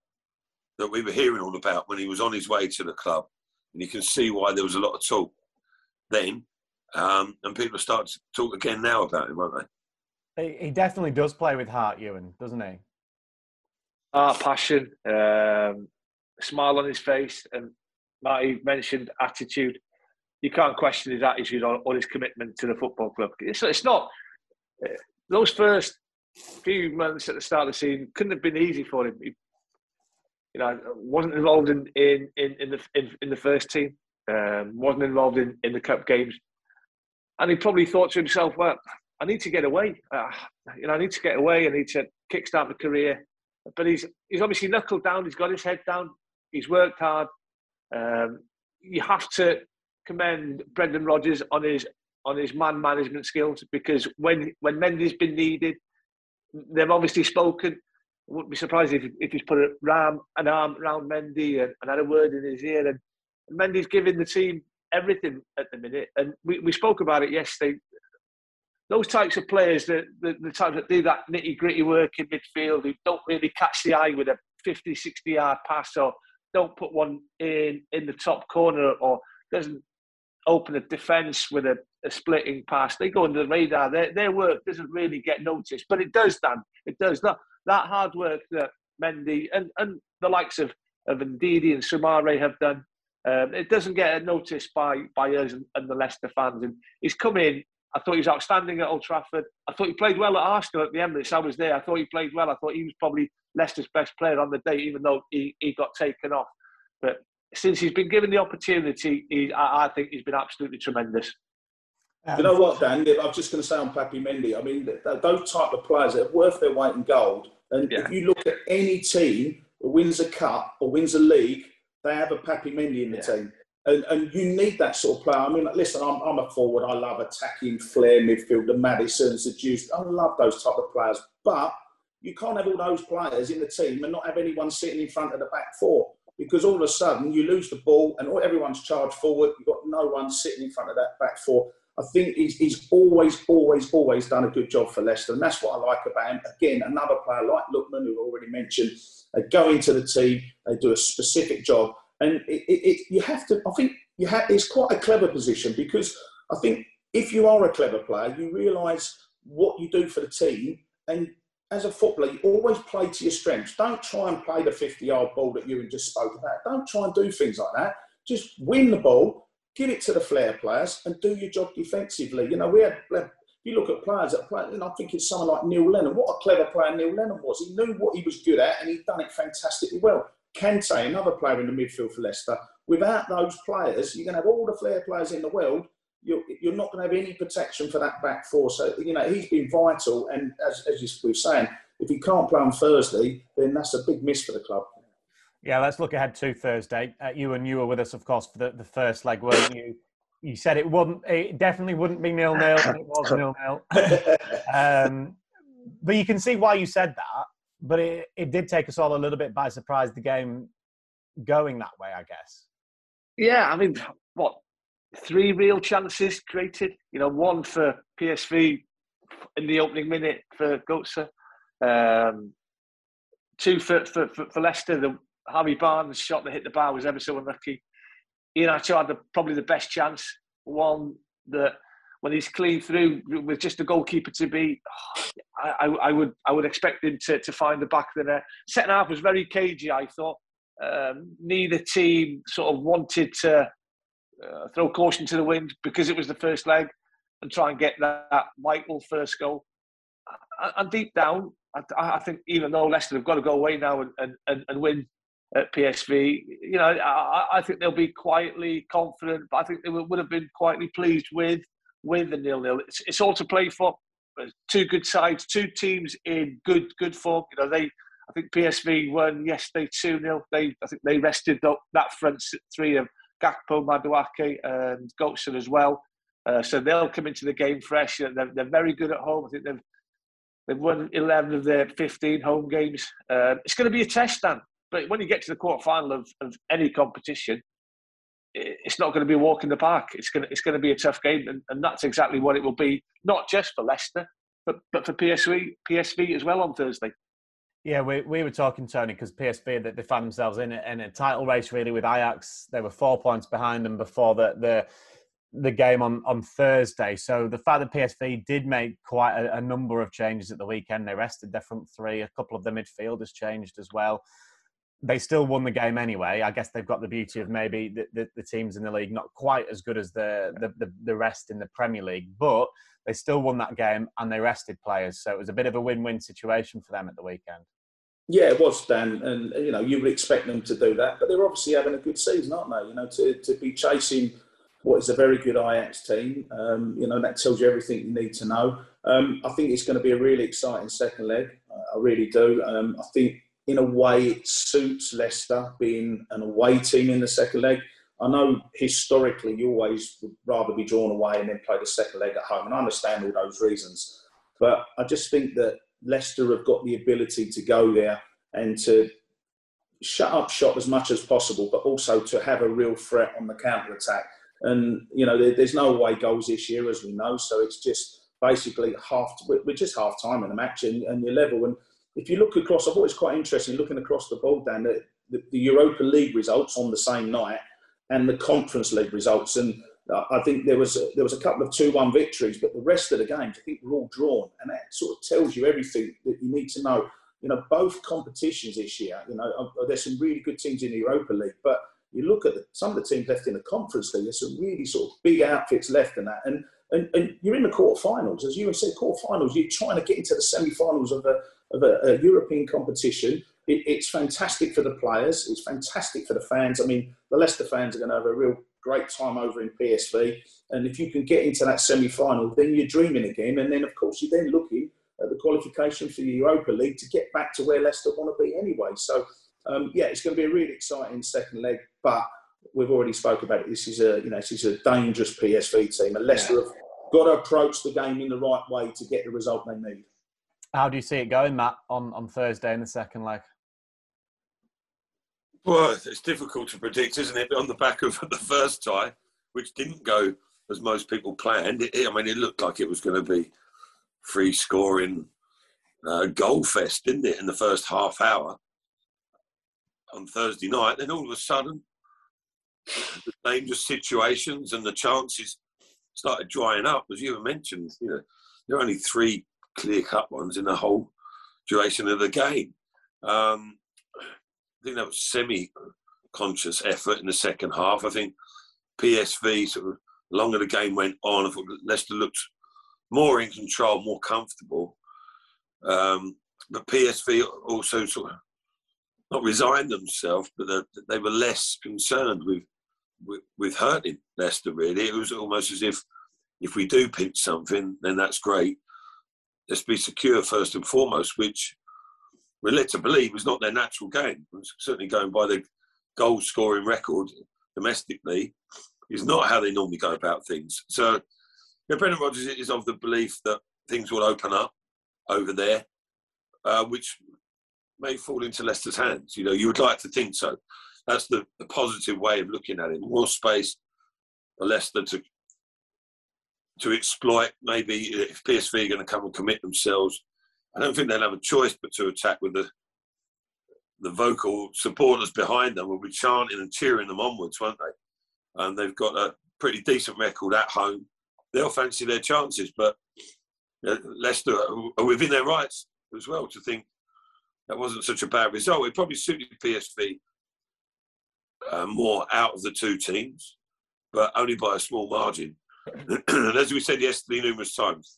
that we were hearing all about when he was on his way to the club, and you can see why there was a lot of talk then, um, and people are starting to talk again now about him, aren't they? He definitely does play with heart, Ewan, doesn't he? Ah, passion, um, smile on his face, and Marty mentioned attitude. You can't question his attitude or, or his commitment to the football club. It's, it's not those first few months at the start of the season couldn't have been easy for him. He, you know, wasn't involved in in in, in the in, in, the first team, um, wasn't involved in, in the cup games, and he probably thought to himself, "Well, I need to get away. Uh, you know, I need to get away. I need to kickstart my career." But he's he's obviously knuckled down. He's got his head down. He's worked hard. Um, you have to commend Brendan Rodgers on his on his man management skills because when when Mendy's been needed, they've obviously spoken. I wouldn't be surprised if, if he's put a ram, an arm around Mendy and, and had a word in his ear. And Mendy's giving the team everything at the minute. And we, we spoke about it yesterday. Those types of players, the, the, the types that do that nitty gritty work in midfield, who don't really catch the eye with a 50, 60 yard pass or don't put one in in the top corner or doesn't open a defence with a, a, splitting pass. They go under the radar. Their, their work doesn't really get noticed, but it does, Dan. It does. That, that hard work that Mendy and, and the likes of, of Ndidi and Soumaré have done, um, it doesn't get noticed by, by us and, and, the Leicester fans. And he's come in. I thought he was outstanding at Old Trafford. I thought he played well at Arsenal at the Emirates. I was there. I thought he played well. I thought he was probably Leicester's best player on the day, even though he, he got taken off. But since he's been given the opportunity, he, I, I, think he's been absolutely tremendous. Um, you know what, Dan? I'm just going to say on Papi Mendy. I mean, those type of players are worth their weight in gold. And yeah. if you look at any team that wins a cup or wins a league, they have a Papi Mendy in the yeah. team. And, and you need that sort of player. I mean, listen, I'm, I'm a forward. I love attacking, flair midfield, the Maddisons, the Juice. I love those type of players. But you can't have all those players in the team and not have anyone sitting in front of the back four because all of a sudden you lose the ball and everyone's charged forward. You've got no one sitting in front of that back four. I think he's, he's always, always, always done a good job for Leicester, and that's what I like about him. Again, another player like Lookman, who I already mentioned, they go into the team, they do a specific job, and it, it, it, you have to. I think you have. It's quite a clever position because I think if you are a clever player, you realise what you do for the team, and as a footballer, you always play to your strengths. Don't try and play the 50 yard ball that you just spoke about. Don't try and do things like that. Just win the ball, give it to the flair players, and do your job defensively. You know, we had, you look at players that play, and I think it's someone like Neil Lennon. What a clever player Neil Lennon was. He knew what he was good at, and he'd done it fantastically well. Kante, another player in the midfield for Leicester. Without those players, you're going to have all the flair players in the world, you're, you're not going to have any protection for that back four. So, you know, he's been vital. And as, as you were saying, if he can't play on Thursday, then that's a big miss for the club. Yeah, let's look ahead to Thursday. Uh, you and you were with us, of course, for the, the first leg, weren't you? You said it wouldn't, it definitely wouldn't be nil nil, it was nil nil. Um, but you can see why you said that. But it, it did take us all a little bit by surprise, the game going that way, I guess. Yeah, I mean, what three real chances created. You know, one for PSV in the opening minute for Götze, um, two for, for, for, for, Leicester. The Harvey Barnes shot that hit the bar was ever so unlucky. Iheanacho had the, probably the best chance. One that when he's clean through with just the goalkeeper to be, oh, I, I, would I would expect him to, to find the back of the net. Second half was very cagey. I thought um, neither team sort of wanted to uh, throw caution to the wind because it was the first leg and try and get that, that vital first goal. And deep down, I, I, think even though Leicester have got to go away now and, and, and win at PSV, you know, I, I, think they'll be quietly confident, but I think they would have been quietly pleased with with the nil nil. It's, it's all to play for. Two good sides, two teams in good good form. You know, they I think PSV won yesterday two 0 They I think they rested up that front three of Gakpo, Madueke, and Götze as well. Uh, so they'll come into the game fresh. They're, they're very good at home. I think they've they've won 11 of their 15 home games. Uh, it's going to be a test, Dan. But when you get to the quarter final of, of any competition, it's not going to be a walk in the park. It's going to, it's going to be a tough game, and, and that's exactly what it will be. Not just for Leicester, but but for PSV PSV as well on Thursday. Yeah, we, we were talking, Tony, because PSV that they found themselves in a, in a title race really with Ajax. They were four points behind them before the the, the game on, on Thursday. So the fact that PSV did make quite a, a number of changes at the weekend, they rested their front three. A couple of the midfielders changed as well. they still won the game anyway. I guess they've got the beauty of maybe the, the, the teams in the league not quite as good as the, the, the, the rest in the Premier League, but they still won that game and they rested players. So it was a bit of a win-win situation for them at the weekend. Yeah, it was Dan, and you know you would expect them to do that, but they're obviously having a good season, aren't they? You know, to, to be chasing what is a very good Ajax team, um, you know that tells you everything you need to know. Um, I think it's going to be a really exciting second leg. I really do. Um, I think in a way it suits Leicester being an away team in the second leg. I know historically you always would rather be drawn away and then play the second leg at home, and I understand all those reasons. But I just think that Leicester have got the ability to go there and to shut up shop as much as possible, but also to have a real threat on the counter attack. And you know, there's no away goals this year, as we know, so it's just basically half. We're just half time in the match, and, and you're level. And if you look across, I've always quite interesting looking across the board, Dan, the, the Europa League results on the same night and the Conference League results. And I think there was a, there was a couple of two one victories, but the rest of the games I think were all drawn, and that sort of tells you everything that you need to know. You know, both competitions this year. You know, uh, there's some really good teams in the Europa League, but you look at the, some of the teams left in the Conference League. There's some really sort of big outfits left in that, and and, and you're in the quarterfinals, as you said, quarterfinals. You're trying to get into the semi-finals of a of a, a European competition. It, it's fantastic for the players. It's fantastic for the fans. I mean, the Leicester fans are going to have a real great time over in PSV. And if you can get into that semi-final, then you're dreaming again. And then, of course, you're then looking at the qualification for the Europa League to get back to where Leicester want to be anyway. So, um, yeah, it's going to be a really exciting second leg. But we've already spoke about it. This is a, you know, this is a dangerous PSV team, and Leicester have got to approach the game in the right way to get the result they need. How do you see it going, Matt, on, on Thursday in the second leg? Well, it's difficult to predict, isn't it? On the back of the first tie, which didn't go as most people planned. It, I mean, it looked like it was going to be free scoring uh, goal fest, didn't it, in the first half hour on Thursday night? Then all of a sudden, the dangerous situations and the chances started drying up, as you mentioned. You know, there are only three clear-cut ones in the whole duration of the game. Um, I think that was semi-conscious effort in the second half. I think PSV sort of longer the game went on, I thought Leicester looked more in control, more comfortable. Um, but PSV also sort of not resigned themselves, but they were less concerned with, with, with hurting Leicester. Really, it was almost as if if we do pinch something, then that's great. Let's be secure first and foremost, which we're led to believe was not their natural game. Certainly going by the goal scoring record domestically is not how they normally go about things. So know, Brendan Rodgers is of the belief that things will open up over there, uh, which may fall into Leicester's hands. You know, you would like to think so. That's the, the positive way of looking at it. More space for Leicester to to exploit. Maybe if PSV are going to come and commit themselves I don't think they'll have a choice but to attack with the the vocal supporters behind them will be chanting and cheering them onwards, won't they? And they've got a pretty decent record at home. They'll fancy their chances, but Leicester are within their rights as well to think that wasn't such a bad result. It probably suited PSV uh, more out of the two teams, but only by a small margin. and as we said yesterday numerous times,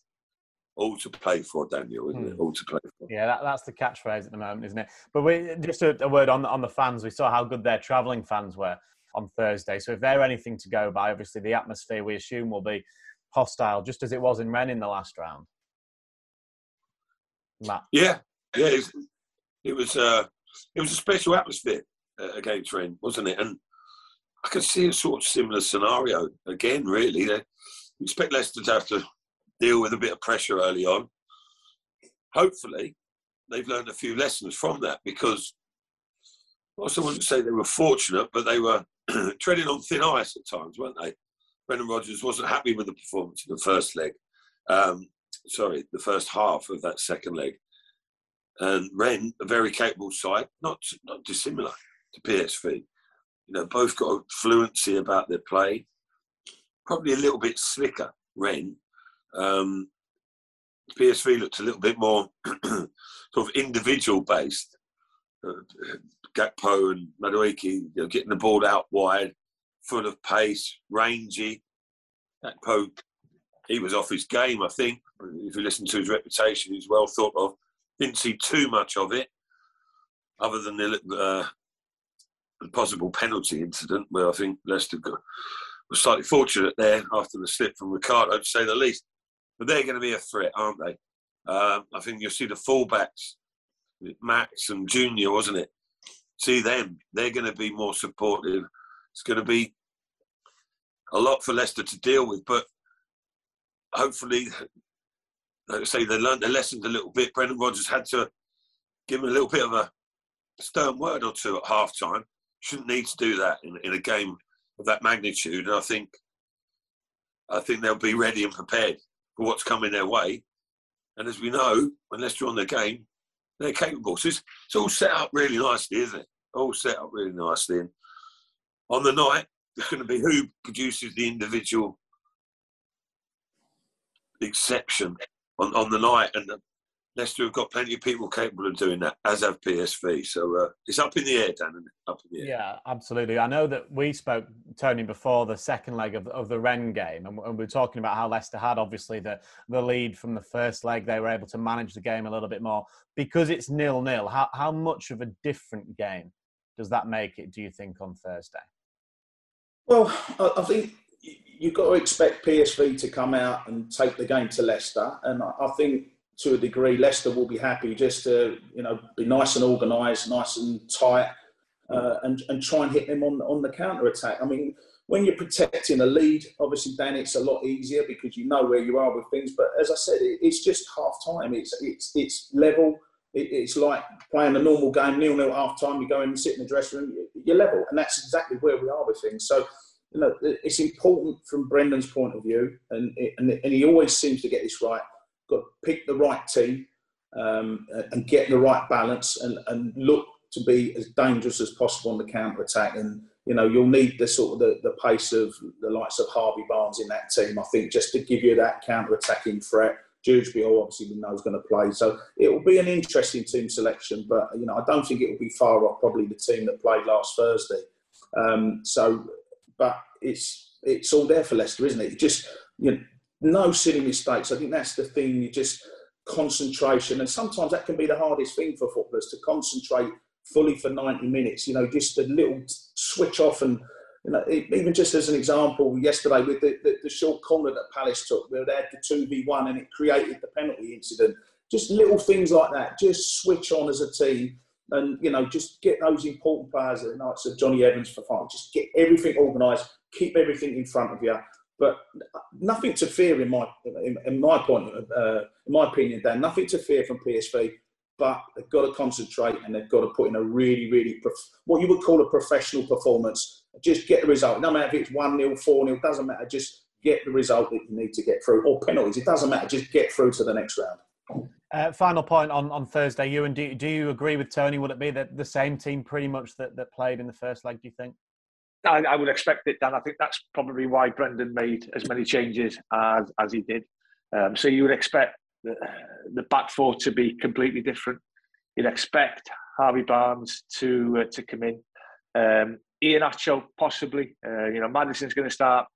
all to play for, Daniel, isn't it? Hmm. All to play for. Yeah, that, that's the catchphrase at the moment, isn't it? But we, just a, a, word on on the fans. We saw how good their travelling fans were on Thursday. So if they're anything to go by, obviously the atmosphere we assume will be hostile, just as it was in Rennes in the last round. Matt. Yeah, yeah, it was. It was, uh, it was a special atmosphere uh, against Rennes, wasn't it? And I can see a sort of similar scenario again. Really, they expect Leicester to have to deal with a bit of pressure early on. Hopefully, they've learned a few lessons from that because I also wouldn't say they were fortunate, but they were treading on thin ice at times, weren't they? Brendan Rodgers wasn't happy with the performance in the first leg. Um, sorry, the first half of that second leg. And Rennes, a very capable side, not not dissimilar to PSV. You know, both got a fluency about their play. Probably a little bit slicker, Rennes, um, PSV looked a little bit more sort of individual based, uh, Gakpo and Madueke, you know, getting the ball out wide, full of pace, rangy. Gakpo, he was off his game, I think. If you listen to his reputation, he's well thought of. Didn't see too much of it, other than the, uh, the possible penalty incident, where I think Leicester got, was slightly fortunate there after the slip from Ricardo, to say the least. But they're going to be a threat, aren't they? Um, I think you'll see the fullbacks, Max and Junior, wasn't it? See them; they're going to be more supportive. It's going to be a lot for Leicester to deal with, but hopefully, like I say, they learned their lessons a little bit. Brendan Rodgers had to give them a little bit of a stern word or two at half time. Shouldn't need to do that in, in a game of that magnitude. And I think I think they'll be ready and prepared for what's coming their way. And as we know, unless you're on the game, they're capable. So it's, it's, all set up really nicely, isn't it? All set up really nicely. And on the night, it's going to be who produces the individual exception on, on the night. And the, Leicester have got plenty of people capable of doing that, as have PSV. So uh, it's up in the air, Dan. Up in the air. Yeah, absolutely. I know that we spoke, Tony, before the second leg of, of the Rennes game, and, and we were talking about how Leicester had obviously the, the lead from the first leg. They were able to manage the game a little bit more. Because it's nil nil, how, how much of a different game does that make it, do you think, on Thursday? Well, I think you've got to expect PSV to come out and take the game to Leicester. And I think to a degree, Leicester will be happy just to you know be nice and organised, nice and tight, uh, and and try and hit them on on the counter attack. I mean, when you're protecting a lead, obviously, Dan, it's a lot easier because you know where you are with things. But as I said, it, it's just half time. It's it's it's level. It, it's like playing a normal game, nil nil half time. You go in and sit in the dressing room, you're level, and that's exactly where we are with things. So. You know, it's important from Brendan's point of view, and, and, and he always seems to get this right got to pick the right team um, and get the right balance and, and look to be as dangerous as possible on the counter attack. And you know you'll need the sort of the, the pace of the likes of Harvey Barnes in that team. I think just to give you that counter attacking threat. Dewsbury, obviously, we know is going to play, so it will be an interesting team selection. But you know, I don't think it will be far off probably the team that played last Thursday. Um, so, but it's it's all there for Leicester, isn't it? Just you know, no silly mistakes. I think that's the thing. You just concentration, and sometimes that can be the hardest thing for footballers to concentrate fully for 90 minutes. You know, just a little switch off and. You know, even just as an example, yesterday with the, the, the short corner that Palace took, where they had the two v one and it created the penalty incident. Just little things like that. Just switch on as a team, and you know, just get those important players, the likes of Jonny Evans Fofana. Just get everything organised, keep everything in front of you, but nothing to fear in my in, in my point, uh, in my opinion, Dan. Nothing to fear from PSV, but they've got to concentrate and they've got to put in a really, really prof- what you would call a professional performance. Just get the result. No matter if it's one 0 four 0 doesn't matter. Just get the result that you need to get through, or penalties. It doesn't matter. Just get through to the next round. Uh, final point on, on Thursday, and do, do you agree with Tony? Would it be that the same team pretty much that, that played in the first leg? Do you think? I, I, would expect it, Dan. I think that's probably why Brendan made as many changes as, as he did. Um, so you would expect the, the back four to be completely different. You'd expect Harvey Barnes to uh, to come in. Um, Iheanacho possibly. Uh, you know, Maddison's going to start.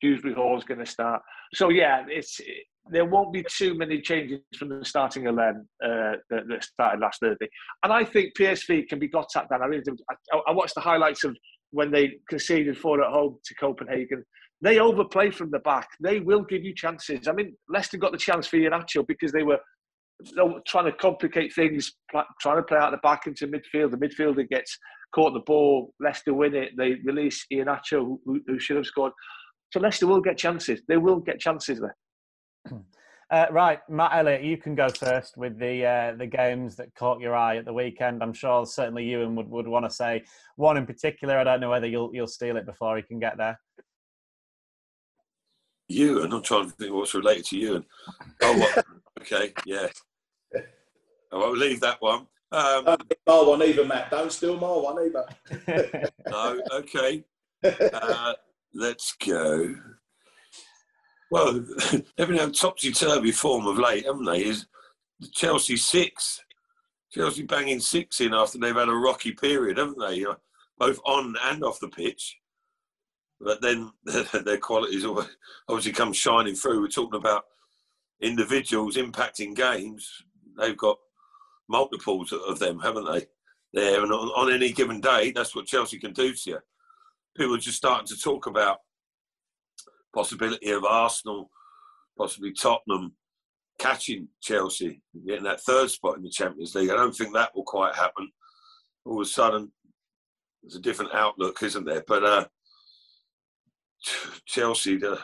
Dewsbury Hall's going to start. So yeah, it's it, there won't be too many changes from the starting eleven uh, that, that, started last Thursday. And I think PSV can be got at. Dan, I really. I, I watched the highlights of when they conceded four at home to Copenhagen. They overplay from the back. They will give you chances. I mean, Leicester got the chance for Iheanacho because they were trying to complicate things, trying to play out the back into midfield. The midfielder gets caught the ball. Leicester win it. They release Iheanacho, who, who should have scored. So Leicester will get chances. They will get chances there. Uh, right, Matt Elliott, you can go first with the uh, the games that caught your eye at the weekend. I'm sure certainly Ewan would, would want to say one in particular. I don't know whether you'll you'll steal it before he can get there. Ewan, I'm trying to think what's related to Ewan. Oh, what? okay, yeah. I won't leave that one. Um, my one either, Matt. Don't steal my one either. no, okay. Uh, let's go. Well, they've been a topsy turvy form of late, haven't they? Is Chelsea six, Chelsea banging six in after they've had a rocky period, haven't they? Uh, both on and off the pitch. But then their qualities obviously come shining through. We're talking about individuals impacting games. They've got multiples of them, haven't they? There and on any given day, that's what Chelsea can do to you. People are just starting to talk about possibility of Arsenal, possibly Tottenham catching Chelsea, getting that third spot in the Champions League. I don't think that will quite happen. All of a sudden, there's a different outlook, isn't there? But uh, Chelsea, uh,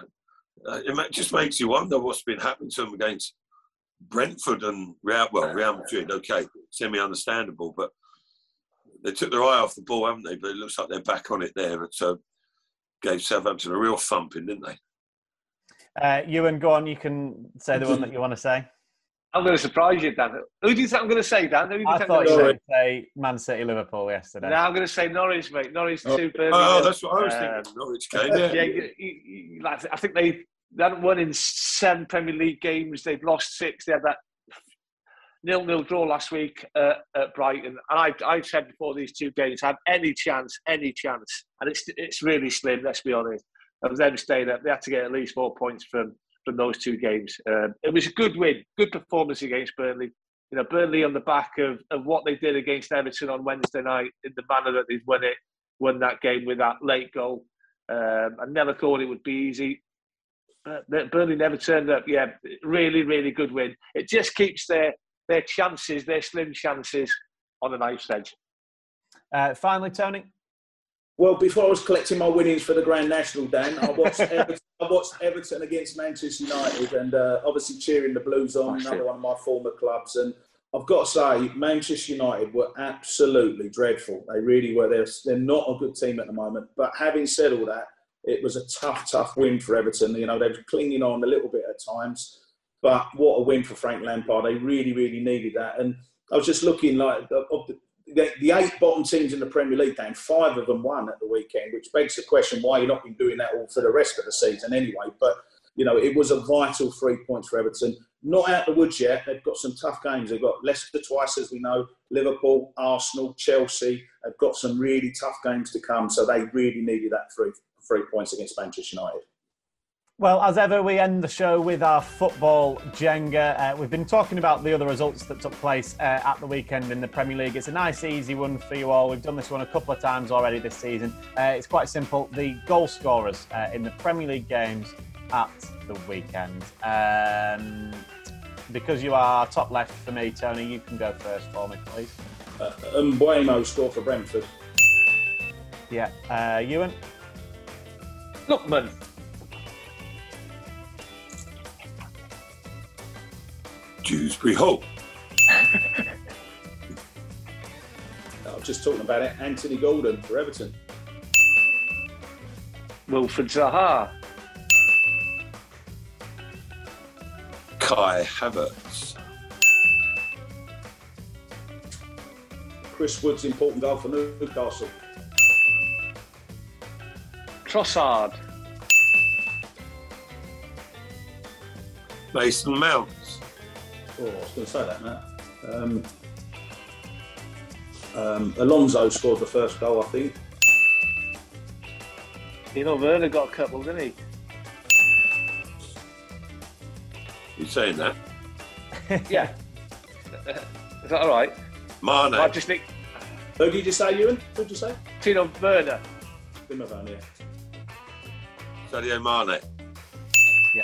it just makes you wonder what's been happening to them against Brentford and Real. Well, Real Madrid, okay, semi-understandable, but they took their eye off the ball, haven't they? But it looks like they're back on it there. So gave Southampton a real thumping, didn't they? Uh, Ewan, go on. You can say the one that you want to say. I'm going to surprise you, Dan. Who do you think I'm going to say, Dan? Who do you I think thought you were going to say Man City Liverpool yesterday. No, I'm going to say Norwich, mate. Norwich oh. two. Oh, that's what I was thinking. Um, Norwich game. Yeah, yeah you, you, like, I think they they hadn't won in seven Premier League games. They've lost six. They had that nil-nil draw last week uh, at Brighton, and I've, I've said before these two games had any chance, any chance, and it's it's really slim. Let's be honest. Of them staying up, they had to get at least four points from from those two games. Um, it was a good win, good performance against Burnley. You know, Burnley on the back of, of what they did against Everton on Wednesday night in the manner that they've won it, won that game with that late goal. Um, I never thought it would be easy. But Burnley never turned up. Yeah, really, really good win. It just keeps their their chances, their slim chances, on a knife's edge. Uh, finally, Tony. Well, before I was collecting my winnings for the Grand National, Dan, I watched Everton, I watched Everton against Manchester United, and uh, obviously cheering the Blues on, another one of my former clubs. And I've got to say, Manchester United were absolutely dreadful. They really were. They're, they're not a good team at the moment. But having said all that, it was a tough, tough win for Everton. You know, they were clinging on a little bit at times. But what a win for Frank Lampard. They really, really needed that. And I was just looking like the, the, the, eight bottom teams in the Premier League game, five of them won at the weekend, which begs the question why you're not been doing that all for the rest of the season anyway. But you know, it was a vital three points for Everton. Not out the woods yet. They've got some tough games. They've got Leicester twice, as we know, Liverpool, Arsenal, Chelsea. They've got some really tough games to come. So they really needed that three three points against Manchester United. Well, as ever, we end the show with our football Jenga. Uh, we've been talking about the other results that took place uh, at the weekend in the Premier League. It's a nice, easy one for you all. We've done this one a couple of times already this season. Uh, it's quite simple. The goal scorers uh, in the Premier League games at the weekend. Um, because you are top left for me, Tony, you can go first for me, please. Uh, Mbeumo score for Brentford. Yeah. Uh, Ewan? Lookman. Dewsbury Hope. I was just talking about it. Anthony Gordon for Everton. Wilfried Zaha. Kai Havertz. Chris Wood's important goal for Newcastle. Trossard. Mason Mount. Oh, I was going to say that, Matt. Um, um, Alonso scored the first goal, I think. You know, Werner got a couple, didn't he? You saying that? yeah. Is that all right? Mane. I just think. Who did you say, Ewan? Who did you say? Tino Werner. Timo Werner, yeah. Sadio Mane. Yeah.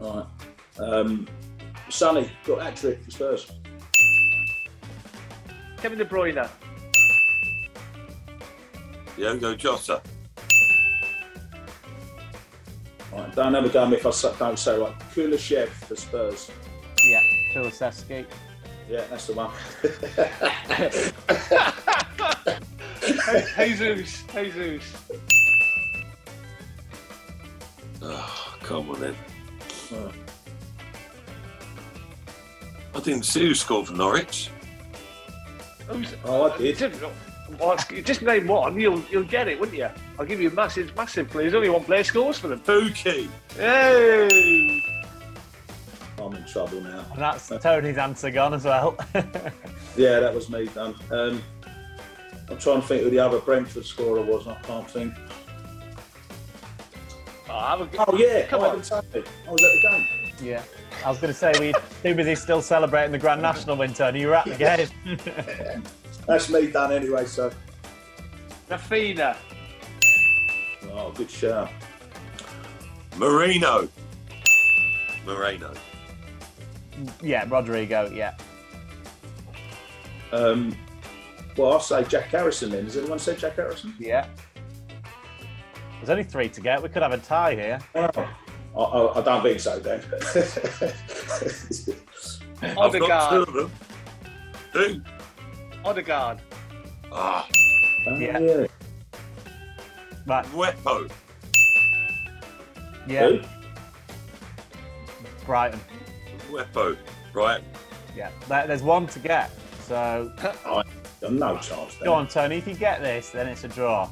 All right. Um, Sonny got that trick for Spurs. Kevin De Bruyne. Diogo Jota. Right, don't ever go me if I don't say right. Kulusevski for Spurs. Yeah, Kulusevski. Yeah, that's the one. Jesus, Jesus. Oh, come on then. I didn't see who scored for Norwich. Oh, I did. Just name one, you'll you'll get it, wouldn't you? I'll give you a massive, massive clue. Only one player scores for them. Pukki. Hey! I'm in trouble now. And that's Tony's answer gone as well. Yeah, that was me done. Um, I'm trying to think who the other Brentford scorer was. I can't think. Oh, oh yeah, come on. I was at the game. Yeah. I was going to say, we too busy still celebrating the Grand National win, Tony. You were at the game. That's me done anyway, so. Raphinha. Oh, good shout. Marino. Moreno. Yeah, Rodrigo, yeah. Um, well, I'll say Jack Harrison then. Has anyone said Jack Harrison? Yeah. There's only three to get. We could have a tie here. Oh. I, I, I don't think so, Dan. I've got two of them. Who? Odegaard. Ah. Oh, yeah. yeah. Right. Mwepu. Yeah. Who? Brighton. Mwepu. Brighton. Yeah. There's one to get. So. oh, no chance. Then. Go on, Tony. If you get this, then it's a draw.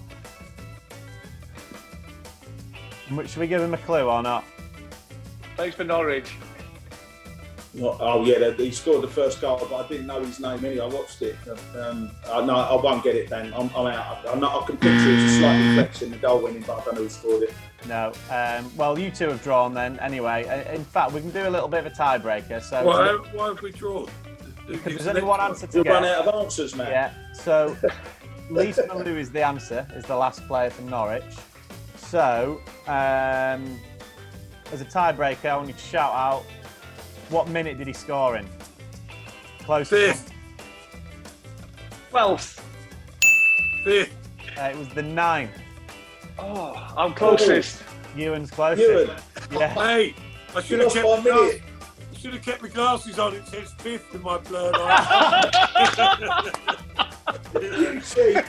Should we give him a clue or not? Thanks for Norwich. oh yeah, he scored the first goal, but I didn't know his name. Anyway, I watched it. Um, I, no, I won't get it. Then I'm, I'm out. I'm not, I can picture it's a slight reflection, the goal winning, but I don't know who scored it. No. Um, well, you two have drawn then. Anyway, uh, in fact, we can do a little bit of a tiebreaker. So why, why have we drawn? Because there's only one answer to You've get. run out of answers, man. Yeah. So Lees-Melou is the answer. Is the last player from Norwich. So, um, as a tiebreaker, I want you to shout out what minute did he score in? Close. Fifth. Twelfth. Fifth. Uh, it was the ninth. Oh, I'm closest. Ewan's closest. Ewan. Yeah. Hey, I should have kept my glasses. Should have kept my glasses on. It says fifth in my blurred eyes. Cheap,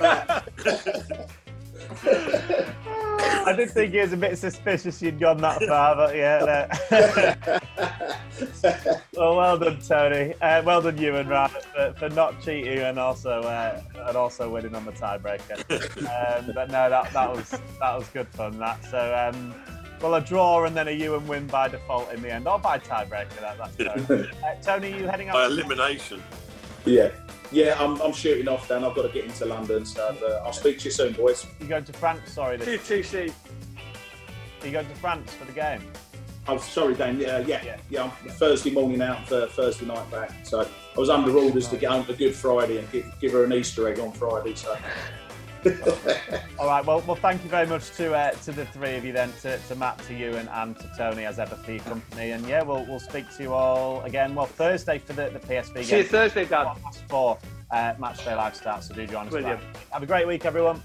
I did think it was a bit suspicious you'd gone that far, but yeah. No. well, well done, Tony. Uh, well done, Ewan, rather, for, for not cheating and also uh, and also winning on the tiebreaker. Um, but no, that, that was that was good fun. That so. Um, well, a draw and then a you and win by default in the end, or by tiebreaker. That, that's Tony. Uh, Tony, you heading up? By elimination. Yeah. Yeah, I'm, I'm shooting off then. I've got to get into London, so uh, I'll speak to you soon, boys. You going to France? Sorry. This... TTC. Are you going to France for the game? Oh, sorry, Dan. Yeah, yeah, yeah. yeah I'm Thursday morning out for Thursday night back. So I was under orders to get home for Good Friday and give, give her an Easter egg on Friday. So. All right. Well, well, thank you very much to uh, to the three of you then, to, to Matt, to you, and, and to Tony as ever for your company. And yeah, we'll we'll speak to you all again. Well, Thursday for the, the PSV game. See you Thursday, Dan. Past four uh, match day live starts. So do join us. Have a great week, everyone.